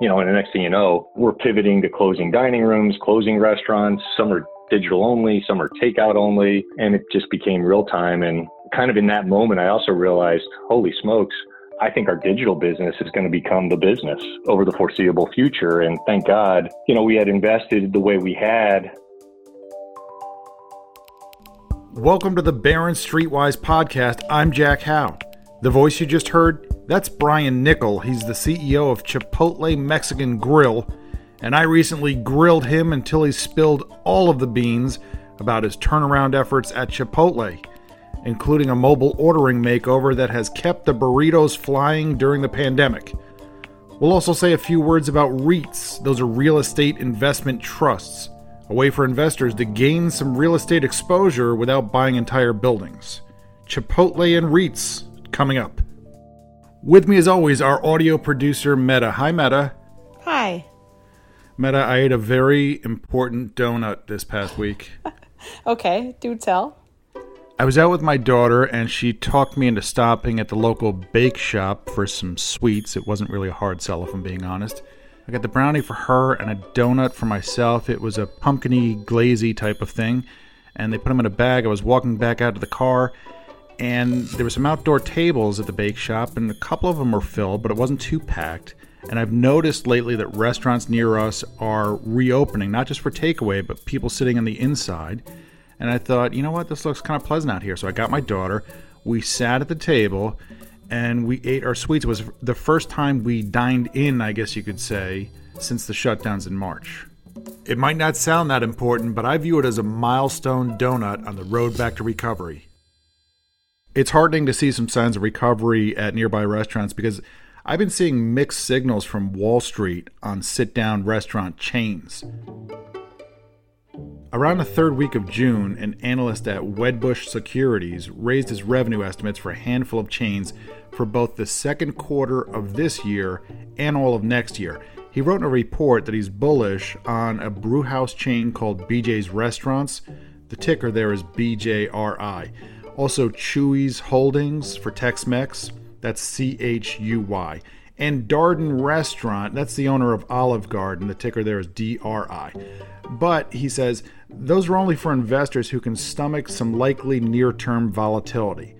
you know, and the next thing you know, we're pivoting to closing dining rooms, closing restaurants. Some are digital only, some are takeout only, and it just became real time. And kind of in that moment, I also realized, holy smokes, I think our digital business is going to become the business over the foreseeable future. And thank God, you know, we had invested the way we had. Welcome to the Barron Streetwise podcast. I'm Jack Hough. The voice you just heard, that's Brian Niccol. He's the CEO of Chipotle Mexican Grill, and I recently grilled him until he spilled all of the beans about his turnaround efforts at Chipotle including a mobile ordering makeover that has kept the burritos flying during the pandemic. We'll also say a few words about REITs, those are real estate investment trusts, a way for investors to gain some real estate exposure without buying entire buildings. Chipotle and REITs coming up. With me, as always, our audio producer, Meta. Hi, Meta. Hi. Meta, I ate a very important donut this past week. okay, do tell. I was out with my daughter, and she talked me into stopping at the local bake shop for some sweets. It wasn't really a hard sell, if I'm being honest. I got the brownie for her and a donut for myself. It was a pumpkiny, glazy type of thing, and they put them in a bag. I was walking back out to the car, and there were some outdoor tables at the bake shop, and a couple of them were filled, but it wasn't too packed. And I've noticed lately that restaurants near us are reopening, not just for takeaway, but people sitting on the inside and I thought, you know what, this looks kind of pleasant out here. So I got my daughter. We sat at the table and we ate our sweets. It was the first time we dined in, I guess you could say, since the shutdowns in March. It might not sound that important, but I view it as a milestone donut on the road back to recovery. It's heartening to see some signs of recovery at nearby restaurants because I've been seeing mixed signals from Wall Street on sit down restaurant chains. Around the third week of June, an analyst at Wedbush Securities raised his revenue estimates for a handful of chains for both the second quarter of this year and all of next year. He wrote in a report that he's bullish on a brewhouse chain called BJ's Restaurants. The ticker there is BJRI. Also, Chuy's Holdings for Tex Mex, that's C H U Y. And Darden Restaurant, that's the owner of Olive Garden. The ticker there is DRI. But he says those are only for investors who can stomach some likely near term volatility.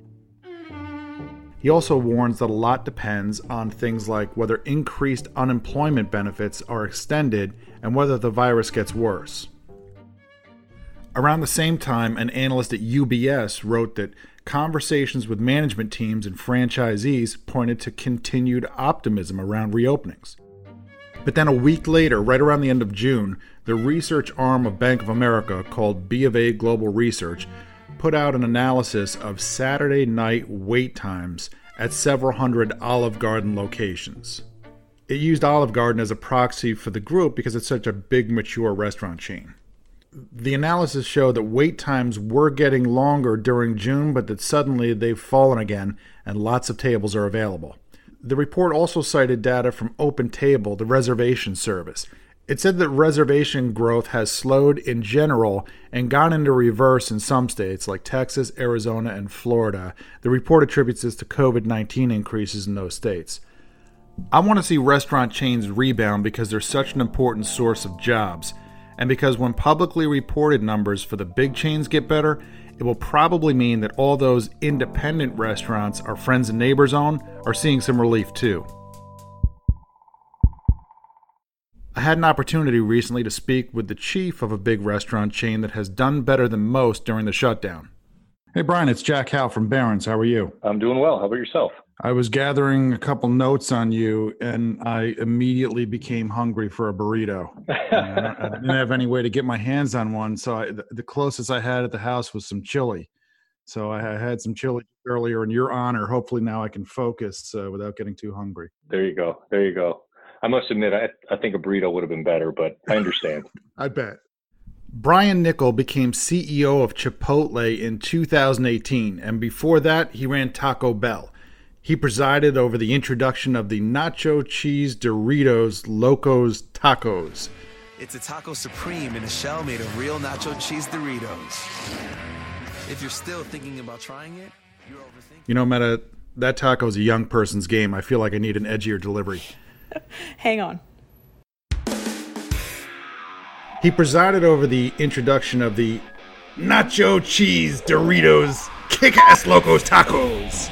He also warns that a lot depends on things like whether increased unemployment benefits are extended and whether the virus gets worse. Around the same time, an analyst at UBS wrote that conversations with management teams and franchisees pointed to continued optimism around reopenings. But then a week later, right around the end of June, the research arm of Bank of America, called B of A Global Research, put out an analysis of Saturday night wait times at several hundred Olive Garden locations. It used Olive Garden as a proxy for the group because it's such a big, mature restaurant chain. The analysis showed that wait times were getting longer during June, but that suddenly they've fallen again and lots of tables are available. The report also cited data from OpenTable, the reservation service. It said that reservation growth has slowed in general and gone into reverse in some states like Texas, Arizona, and Florida. The report attributes this to COVID 19 increases in those states. I want to see restaurant chains rebound because they're such an important source of jobs, and because when publicly reported numbers for the big chains get better, it will probably mean that all those independent restaurants our friends and neighbors own are seeing some relief too. I had an opportunity recently to speak with the chief of a big restaurant chain that has done better than most during the shutdown. Hey, Brian, it's Jack Hough from Barron's. How are you? I'm doing well. How about yourself? I was gathering a couple notes on you, and I immediately became hungry for a burrito. I, didn't have any way to get my hands on one, so I, the closest I had at the house was some chili. So I had some chili earlier in your honor. Hopefully now I can focus uh, without getting too hungry. There you go. There you go. I must admit, I, I think a burrito would have been better, but I understand. I bet. Brian Niccol became CEO of Chipotle in 2018, and before that, he ran Taco Bell. He presided over the introduction of the nacho cheese Doritos Locos Tacos. It's a taco supreme in a shell made of real nacho cheese Doritos. If you're still thinking about trying it, you're overthinking. You know, Meta, that taco is a young person's game. I feel like I need an edgier delivery. Hang on. He presided over the introduction of the Nacho Cheese Doritos Kick Ass Locos Tacos.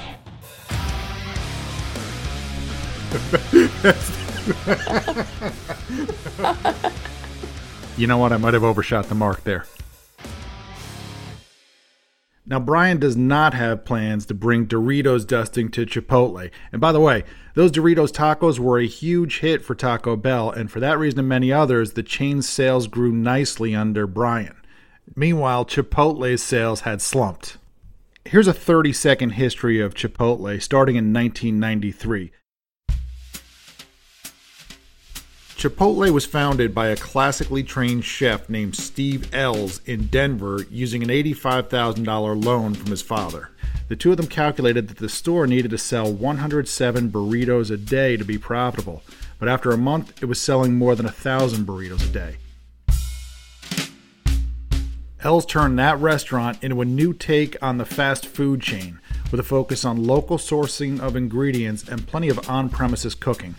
You know what? I might have overshot the mark there. Now, Brian does not have plans to bring Doritos dusting to Chipotle. And by the way, those Doritos tacos were a huge hit for Taco Bell, and for that reason and many others, the chain's sales grew nicely under Brian. Meanwhile, Chipotle's sales had slumped. Here's a 30 second history of Chipotle starting in 1993. Chipotle was founded by a classically trained chef named Steve Ells in Denver using an $85,000 loan from his father. The two of them calculated that the store needed to sell 107 burritos a day to be profitable, but after a month, it was selling more than 1,000 burritos a day. Ells turned that restaurant into a new take on the fast food chain, with a focus on local sourcing of ingredients and plenty of on premises cooking.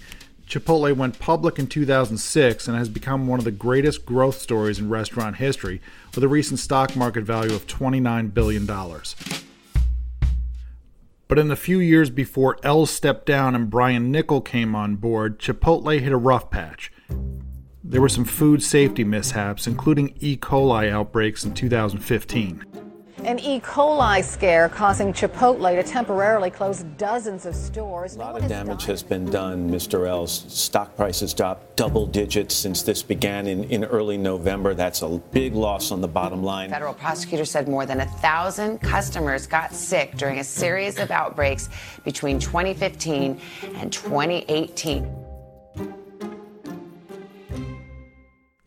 Chipotle went public in 2006 and has become one of the greatest growth stories in restaurant history, with a recent stock market value of $29 billion. But in the few years before Ells stepped down and Brian Niccol came on board, Chipotle hit a rough patch. There were some food safety mishaps, including E. coli outbreaks in 2015. An E. coli scare causing Chipotle to temporarily close dozens of stores. A lot of damage has been done, Mr. Ells. Stock prices dropped double digits since this began in, in early November. That's a big loss on the bottom line. Federal prosecutors said more than a thousand customers got sick during a series of outbreaks between 2015 and 2018.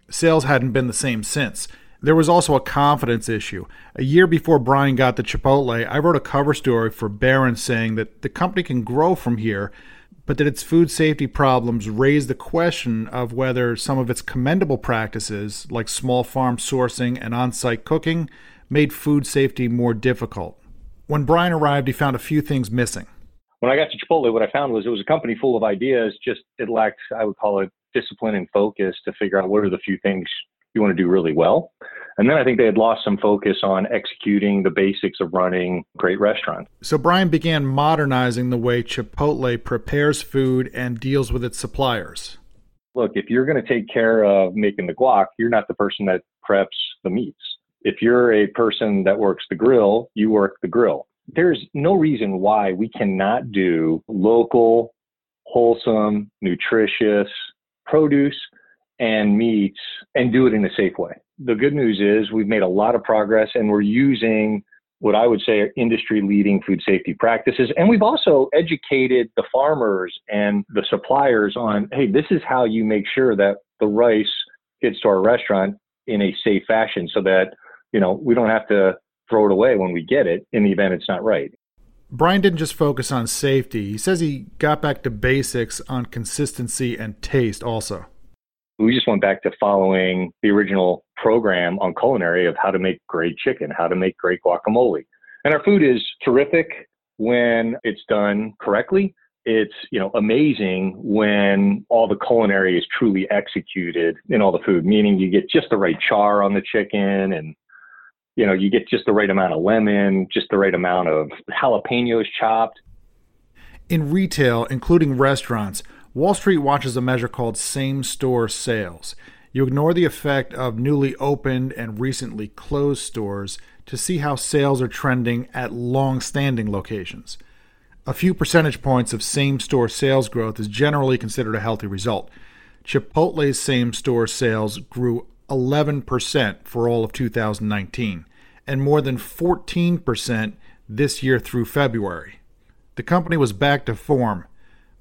Sales hadn't been the same since. There was also a confidence issue. A year before Brian got to Chipotle, I wrote a cover story for Barron saying that the company can grow from here, but that its food safety problems raise the question of whether some of its commendable practices, like small farm sourcing and on site cooking, made food safety more difficult. When Brian arrived, he found a few things missing. When I got to Chipotle, what I found was it was a company full of ideas, just it lacked, I would call it, discipline and focus to figure out what are the few things you want to do really well. And then I think they had lost some focus on executing the basics of running great restaurants. So Brian began modernizing the way Chipotle prepares food and deals with its suppliers. Look, if you're going to take care of making the guac, you're not the person that preps the meats. If you're a person that works the grill, you work the grill. There's no reason why we cannot do local, wholesome, nutritious produce and meats and do it in a safe way. The good news is we've made a lot of progress and we're using what I would say are industry leading food safety practices. And we've also educated the farmers and the suppliers on hey, this is how you make sure that the rice gets to our restaurant in a safe fashion so that, you know, we don't have to throw it away when we get it in the event it's not right. Brian didn't just focus on safety. He says he got back to basics on consistency and taste also we just went back to following the original program on culinary of how to make great chicken, how to make great guacamole. And our food is terrific when it's done correctly. It's, you know, amazing when all the culinary is truly executed in all the food, meaning you get just the right char on the chicken and you know, you get just the right amount of lemon, just the right amount of jalapenos chopped. In retail, including restaurants, Wall Street watches a measure called same store sales. You ignore the effect of newly opened and recently closed stores to see how sales are trending at long standing locations. A few percentage points of same store sales growth is generally considered a healthy result. Chipotle's same store sales grew 11% for all of 2019 and more than 14% this year through February. The company was back to form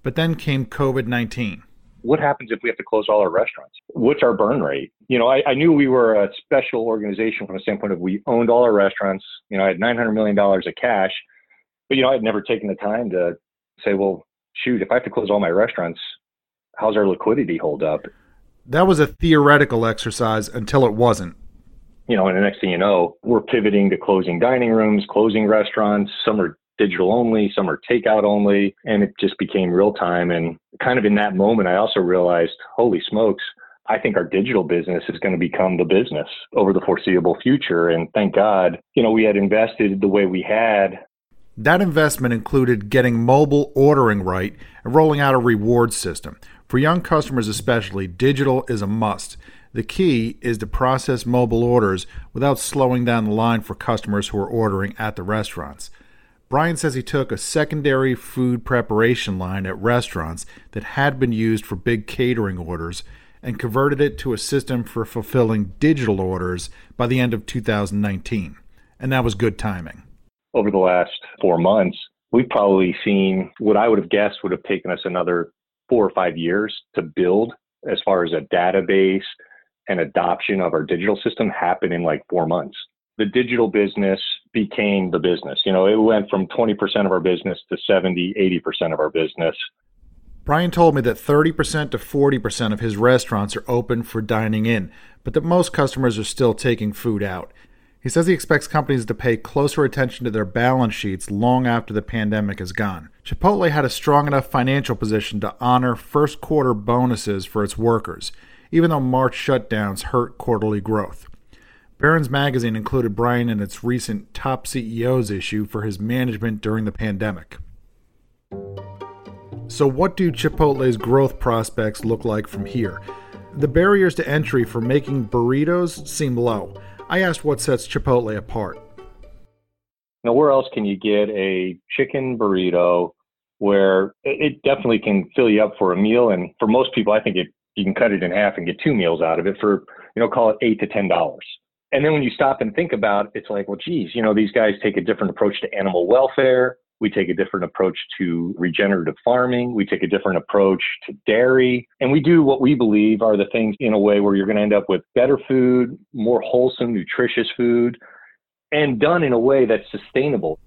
but then came COVID 19. What happens if we have to close all our restaurants? What's our burn rate? You know, I, I, knew we were a special organization from the standpoint of we owned all our restaurants. You know, I had $900 million of cash, but, you know, I had never taken the time to say, well, shoot, if I have to close all my restaurants, how's our liquidity hold up? That was a theoretical exercise until it wasn't. You know, and the next thing you know, we're pivoting to closing dining rooms, closing restaurants. Some are digital only, some are takeout only, and it just became real time. And kind of in that moment, I also realized, holy smokes, I think our digital business is going to become the business over the foreseeable future. And thank God, you know, we had invested the way we had. That investment included getting mobile ordering right and rolling out a reward system. For young customers, especially, digital is a must. The key is to process mobile orders without slowing down the line for customers who are ordering at the restaurants. Brian says he took a secondary food preparation line at restaurants that had been used for big catering orders and converted it to a system for fulfilling digital orders by the end of 2019. And that was good timing. Over the last four months, we've probably seen what I would have guessed would have taken us another four or five years to build as far as a database and adoption of our digital system happen in like four months. The digital business became the business. You know, it went from 20% of our business to 70, 80% of our business. Brian told me that 30% to 40% of his restaurants are open for dining in, but that most customers are still taking food out. He says he expects companies to pay closer attention to their balance sheets long after the pandemic is gone. Chipotle had a strong enough financial position to honor first quarter bonuses for its workers even though March shutdowns hurt quarterly growth. Barron's Magazine included Brian in its recent Top CEOs issue for his management during the pandemic. So, what do Chipotle's growth prospects look like from here? The barriers to entry for making burritos seem low. I asked what sets Chipotle apart. Now, where else can you get a chicken burrito where it definitely can fill you up for a meal? And for most people, I think it you can cut it in half and get two meals out of it for, you know, call it eight to ten dollars. And then when you stop and think about it, it's like, well, geez, you know, these guys take a different approach to animal welfare. We take a different approach to regenerative farming. We take a different approach to dairy. And we do what we believe are the things in a way where you're going to end up with better food, more wholesome, nutritious food, and done in a way that's sustainable.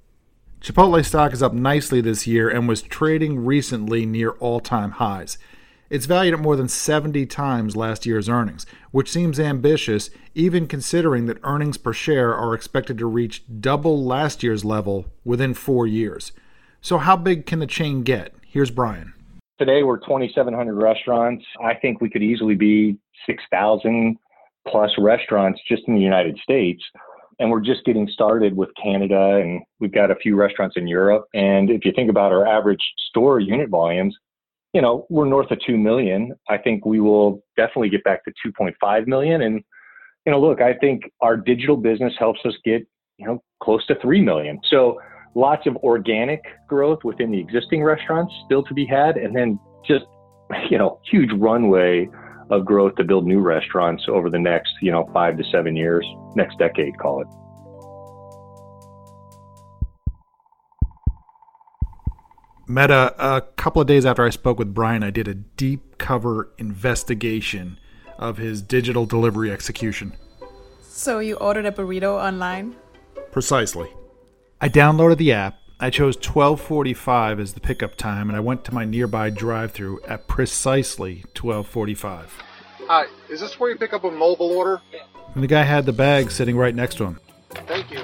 Chipotle stock is up nicely this year and was trading recently near all time highs. It's valued at more than 70 times last year's earnings, which seems ambitious even considering that earnings per share are expected to reach double last year's level within four years. So, how big can the chain get? Here's Brian. Today, we're 2,700 restaurants. I think we could easily be 6,000 plus restaurants just in the United States. And we're just getting started with Canada, and we've got a few restaurants in Europe. And if you think about our average store unit volumes, you know, we're north of 2 million. I think we will definitely get back to 2.5 million. And, you know, look, I think our digital business helps us get, you know, close to 3 million. So lots of organic growth within the existing restaurants still to be had. And then just, you know, huge runway of growth to build new restaurants over the next, you know, five to seven years, next decade, call it. Meta, a couple of days after I spoke with Brian, I did a deep cover investigation of his digital delivery execution. So you ordered a burrito online? Precisely. I downloaded the app. I chose 12:45 as the pickup time and I went to my nearby drive-through at precisely 12:45. Hi, is this where you pick up a mobile order? And the guy had the bag sitting right next to him. Thank you.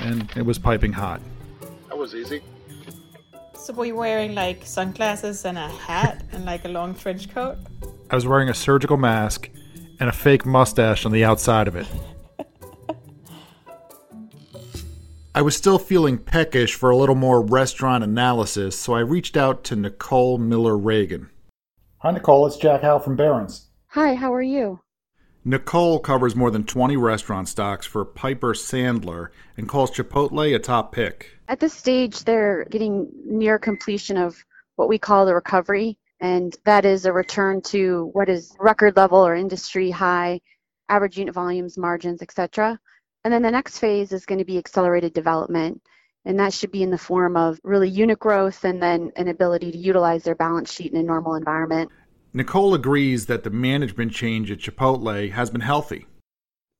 And it was piping hot. That was easy. So were you wearing like sunglasses and a hat and like a long trench coat? I was wearing a surgical mask and a fake mustache on the outside of it. I was still feeling peckish for a little more restaurant analysis, so I reached out to Nicole Miller Regan. Hi, Nicole. It's Jack Hough from Barron's. Hi, how are you? Nicole covers more than 20 restaurant stocks for Piper Sandler and calls Chipotle a top pick. At this stage, they're getting near completion of what we call the recovery, and that is a return to what is record level or industry high average unit volumes, margins, etc. And then the next phase is going to be accelerated development, and that should be in the form of really unit growth and then an ability to utilize their balance sheet in a normal environment. Nicole agrees that the management change at Chipotle has been healthy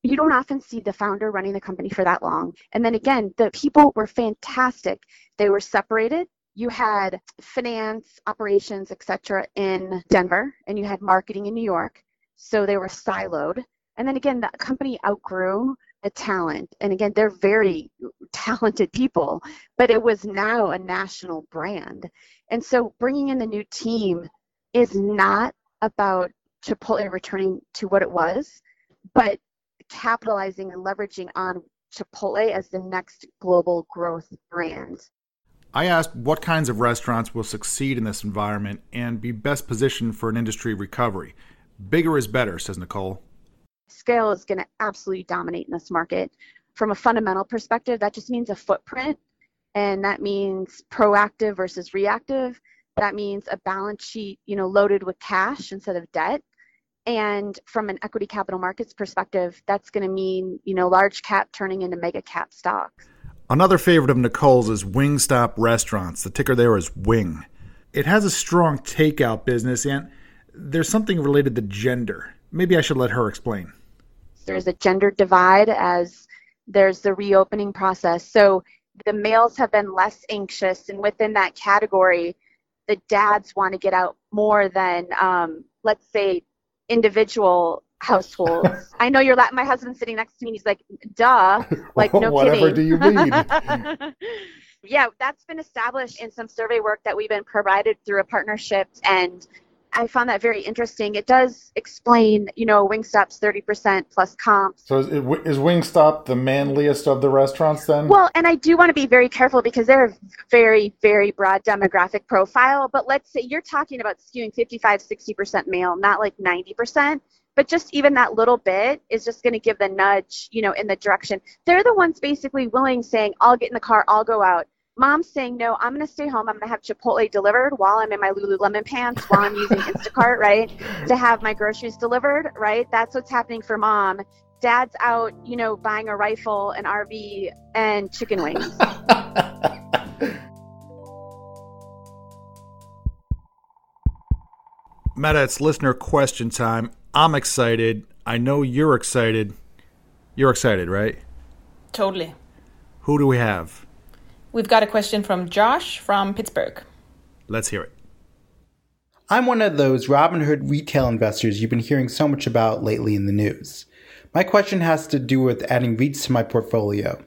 you don't often see the founder running the company for that long. And then again, the people were fantastic. They were separated. You had finance, operations, etc. in Denver, and you had marketing in New York. So they were siloed. And then again, the company outgrew the talent. And again, they're very talented people, but it was now a national brand. And so bringing in the new team is not about Chipotle returning to what it was, but capitalizing and leveraging on Chipotle as the next global growth brand. I asked what kinds of restaurants will succeed in this environment and be best positioned for an industry recovery. Bigger is better, says Nicole. Scale is going to absolutely dominate in this market. From a fundamental perspective, that just means a footprint, and that means proactive versus reactive. That means a balance sheet, you know, loaded with cash instead of debt. And from an equity capital markets perspective, that's going to mean, you know, large cap turning into mega cap stocks. Another favorite of Nicole's is Wingstop Restaurants. The ticker there is Wing. It has a strong takeout business, and there's something related to gender. Maybe I should let her explain. There's a gender divide as there's the reopening process. So the males have been less anxious, and within that category, the dads want to get out more than, um, let's say, individual households. I know you're. La- my husband's sitting next to me. and He's like, "Duh!" Like, no Whatever kidding. do you mean? yeah, that's been established in some survey work that we've been provided through a partnership, and I found that very interesting. It does explain, you know, Wingstop's 30% plus comps. So is, is Wingstop the manliest of the restaurants then? Well, and I do want to be very careful because they're a very, very broad demographic profile. But let's say you're talking about skewing 55, 60% male, not like 90%. But just even that little bit is just going to give the nudge, you know, in the direction. They're the ones basically willing, saying, I'll get in the car, I'll go out. Mom's saying, no, I'm going to stay home. I'm going to have Chipotle delivered while I'm in my Lululemon pants, while I'm using Instacart, right? To have my groceries delivered, right? That's what's happening for mom. Dad's out, you know, buying a rifle, an RV, and chicken wings. Meta, it's listener question time. I'm excited. I know you're excited. You're excited, right? Totally. Who do we have? We've got a question from Josh from Pittsburgh. Let's hear it. I'm one of those Robinhood retail investors you've been hearing so much about lately in the news. My question has to do with adding REITs to my portfolio.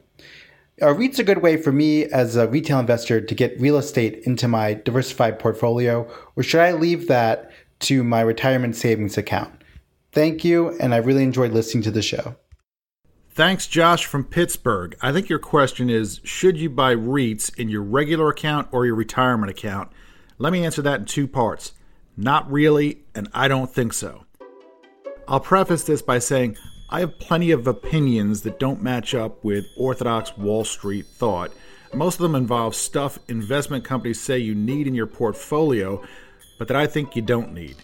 Are REITs a good way for me as a retail investor to get real estate into my diversified portfolio, or should I leave that to my retirement savings account? Thank you, and I really enjoyed listening to the show. Thanks, Josh from Pittsburgh. I think your question is Should you buy REITs in your regular account or your retirement account? Let me answer that in two parts. Not really, and I don't think so. I'll preface this by saying I have plenty of opinions that don't match up with orthodox Wall Street thought. Most of them involve stuff investment companies say you need in your portfolio, but that I think you don't need.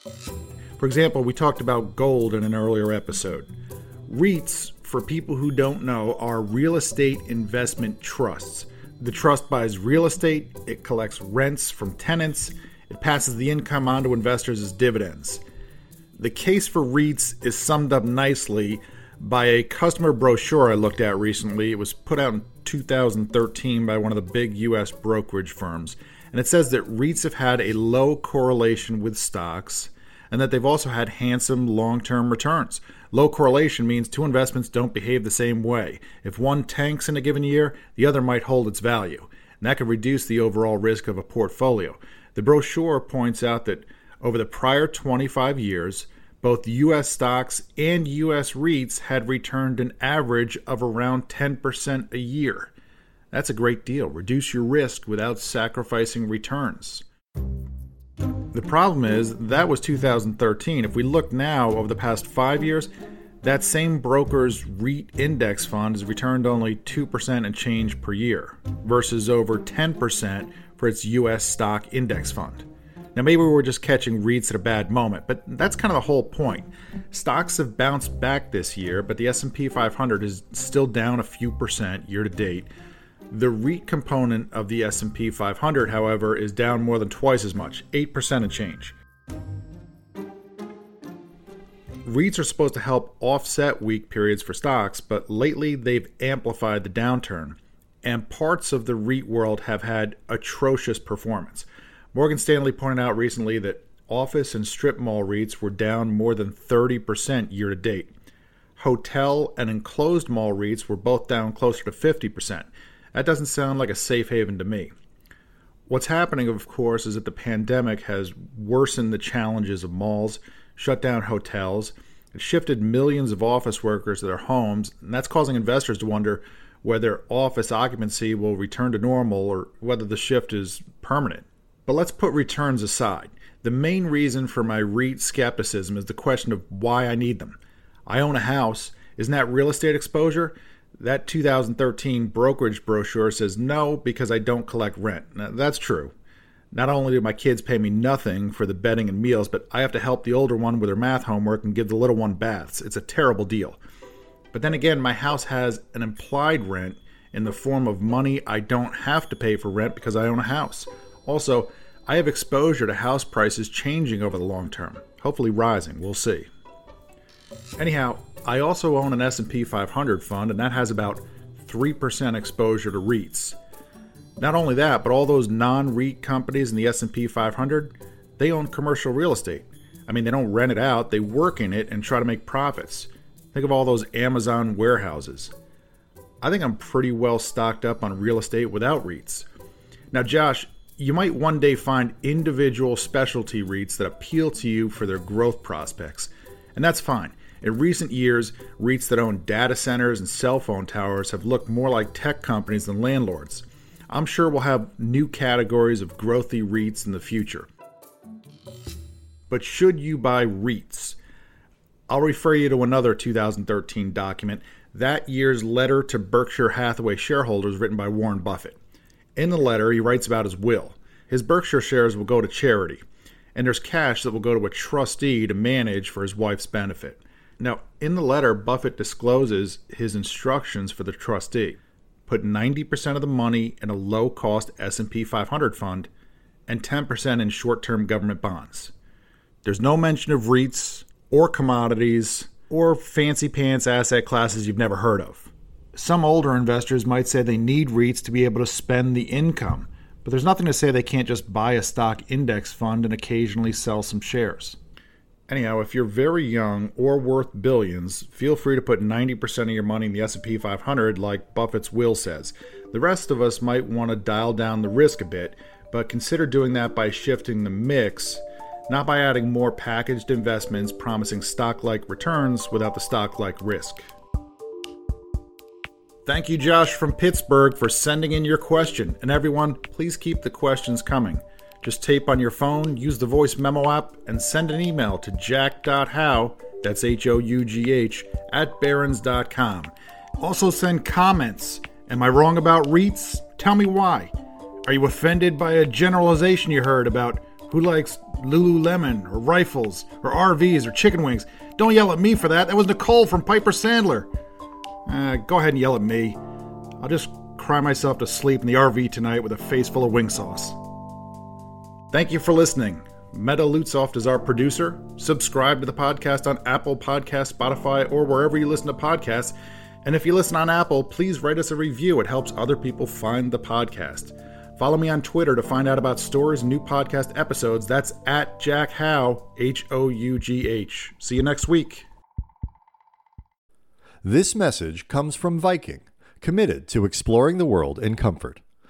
For example, we talked about gold in an earlier episode. REITs, for people who don't know, are real estate investment trusts. The trust buys real estate, it collects rents from tenants, it passes the income on to investors as dividends. The case for REITs is summed up nicely by a customer brochure I looked at recently. It was put out in 2013 by one of the big US brokerage firms. And it says that REITs have had a low correlation with stocks and that they've also had handsome long term returns. Low correlation means two investments don't behave the same way. If one tanks in a given year, the other might hold its value. And that could reduce the overall risk of a portfolio. The brochure points out that over the prior 25 years, both U.S. stocks and U.S. REITs had returned an average of around 10% a year. That's a great deal. Reduce your risk without sacrificing returns. The problem is that was 2013. If we look now over the past five years, that same broker's REIT index fund has returned only 2% and change per year versus over 10% for its US stock index fund. Now, maybe we're just catching REITs at a bad moment, but that's kind of the whole point. Stocks have bounced back this year, but the S&P 500 is still down a few percent year to date. The REIT component of the S&P 500, however, is down more than twice as much, 8% and change. REITs are supposed to help offset weak periods for stocks, but lately they've amplified the downturn, and parts of the REIT world have had atrocious performance. Morgan Stanley pointed out recently that office and strip mall REITs were down more than 30% year to date. Hotel and enclosed mall REITs were both down closer to 50%. That doesn't sound like a safe haven to me. What's happening, of course, is that the pandemic has worsened the challenges of malls. shut down hotels, it shifted millions of office workers to their homes, and that's causing investors to wonder whether office occupancy will return to normal or whether the shift is permanent. But let's put returns aside. The main reason for my REIT skepticism is the question of why I need them. I own a house. Isn't that real estate exposure? That 2013 brokerage brochure says no because I don't collect rent. Now, that's true. Not only do my kids pay me nothing for the bedding and meals, but I have to help the older one with her math homework and give the little one baths. It's a terrible deal. But then again, my house has an implied rent in the form of money I don't have to pay for rent because I own a house. Also, I have exposure to house prices changing over the long term, hopefully rising. We'll see. Anyhow, I also own an S&P 500 fund and that has about 3% exposure to REITs. Not only that, but all those non-REIT companies in the S&P 500, they own commercial real estate. I mean, they don't rent it out, they work in it and try to make profits. Think of all those Amazon warehouses. I think I'm pretty well stocked up on real estate without REITs. Now, Josh, you might one day find individual specialty REITs that appeal to you for their growth prospects, and that's fine. In recent years, REITs that own data centers and cell phone towers have looked more like tech companies than landlords. I'm sure we'll have new categories of growthy REITs in the future. But should you buy REITs? I'll refer you to another 2013 document, that year's letter to Berkshire Hathaway shareholders written by Warren Buffett. In the letter, he writes about his will. His Berkshire shares will go to charity, and there's cash that will go to a trustee to manage for his wife's benefit. Now, in the letter, Buffett discloses his instructions for the trustee. Put 90% of the money in a low-cost S&P 500 fund and 10% in short-term government bonds. There's no mention of REITs or commodities or fancy pants asset classes you've never heard of. Some older investors might say they need REITs to be able to spend the income, but there's nothing to say they can't just buy a stock index fund and occasionally sell some shares. Anyhow, if you're very young or worth billions, feel free to put 90% of your money in the S&P 500 like Buffett's will says. The rest of us might want to dial down the risk a bit, but consider doing that by shifting the mix, not by adding more packaged investments promising stock-like returns without the stock-like risk. Thank you, Josh from Pittsburgh, for sending in your question. And everyone, please keep the questions coming. Just tape on your phone, use the voice memo app, and send an email to jack.hough, that's H O U G H, at barrons.com. Also send comments. Am I wrong about REITs? Tell me why. Are you offended by a generalization you heard about who likes Lululemon or rifles or RVs or chicken wings? Don't yell at me for that. That was Nicole from Piper Sandler. Uh, go ahead and yell at me. I'll just cry myself to sleep in the RV tonight with a face full of wing sauce. Thank you for listening. Meta Lutzoft is our producer. Subscribe to the podcast on Apple Podcast, Spotify, or wherever you listen to podcasts. And if you listen on Apple, please write us a review. It helps other people find the podcast. Follow me on Twitter to find out about stories and new podcast episodes. That's at Jack Hough, H O U G H. See you next week. This message comes from Viking, committed to exploring the world in comfort.